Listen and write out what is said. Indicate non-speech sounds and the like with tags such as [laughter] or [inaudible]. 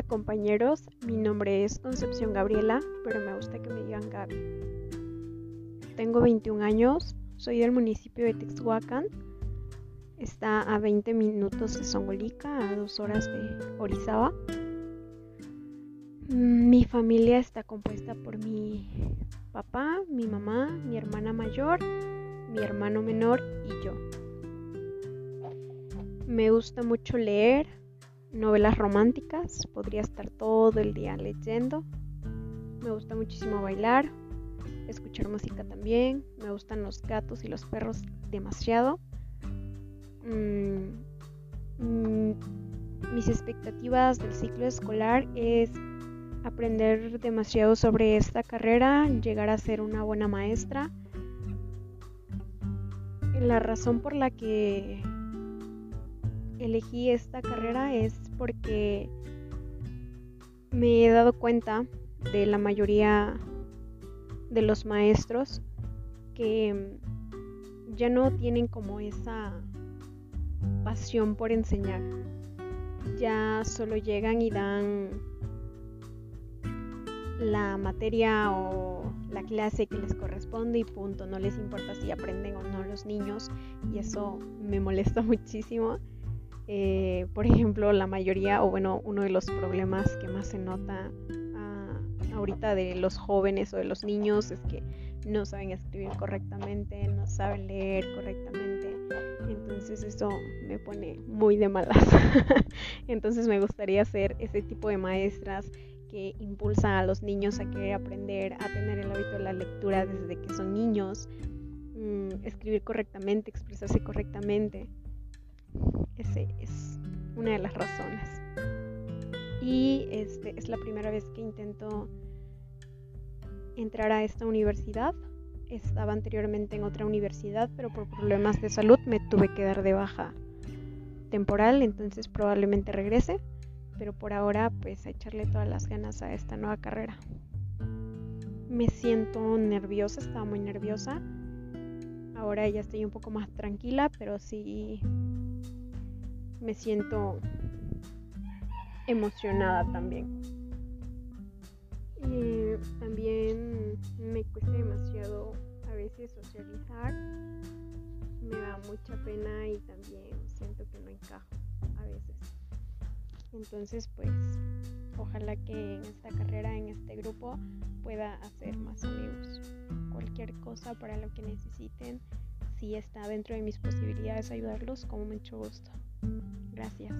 compañeros, mi nombre es Concepción Gabriela, pero me gusta que me digan Gaby. Tengo 21 años, soy del municipio de Texhuacán, está a 20 minutos de Songolica, a 2 horas de Orizaba. Mi familia está compuesta por mi papá, mi mamá, mi hermana mayor, mi hermano menor y yo. Me gusta mucho leer, novelas románticas, podría estar todo el día leyendo. Me gusta muchísimo bailar, escuchar música también. Me gustan los gatos y los perros demasiado. Mm, mm, mis expectativas del ciclo escolar es aprender demasiado sobre esta carrera, llegar a ser una buena maestra. La razón por la que elegí esta carrera es porque me he dado cuenta de la mayoría de los maestros que ya no tienen como esa pasión por enseñar. Ya solo llegan y dan la materia o la clase que les corresponde y punto. No les importa si aprenden o no los niños y eso me molesta [laughs] muchísimo. Eh, por ejemplo, la mayoría, o bueno, uno de los problemas que más se nota ah, ahorita de los jóvenes o de los niños es que no saben escribir correctamente, no saben leer correctamente. Entonces eso me pone muy de malas. [laughs] Entonces me gustaría ser ese tipo de maestras que impulsa a los niños a querer aprender, a tener el hábito de la lectura desde que son niños, mm, escribir correctamente, expresarse correctamente. Ese es una de las razones. Y este es la primera vez que intento entrar a esta universidad. Estaba anteriormente en otra universidad, pero por problemas de salud me tuve que dar de baja temporal, entonces probablemente regrese, pero por ahora pues a echarle todas las ganas a esta nueva carrera. Me siento nerviosa, estaba muy nerviosa. Ahora ya estoy un poco más tranquila, pero sí me siento emocionada también. Y también me cuesta demasiado a veces socializar. Me da mucha pena y también siento que no encajo a veces. Entonces, pues, ojalá que en esta carrera, en este grupo, pueda hacer más amigos. Cualquier cosa para lo que necesiten, si está dentro de mis posibilidades ayudarlos, con mucho gusto. Gracias.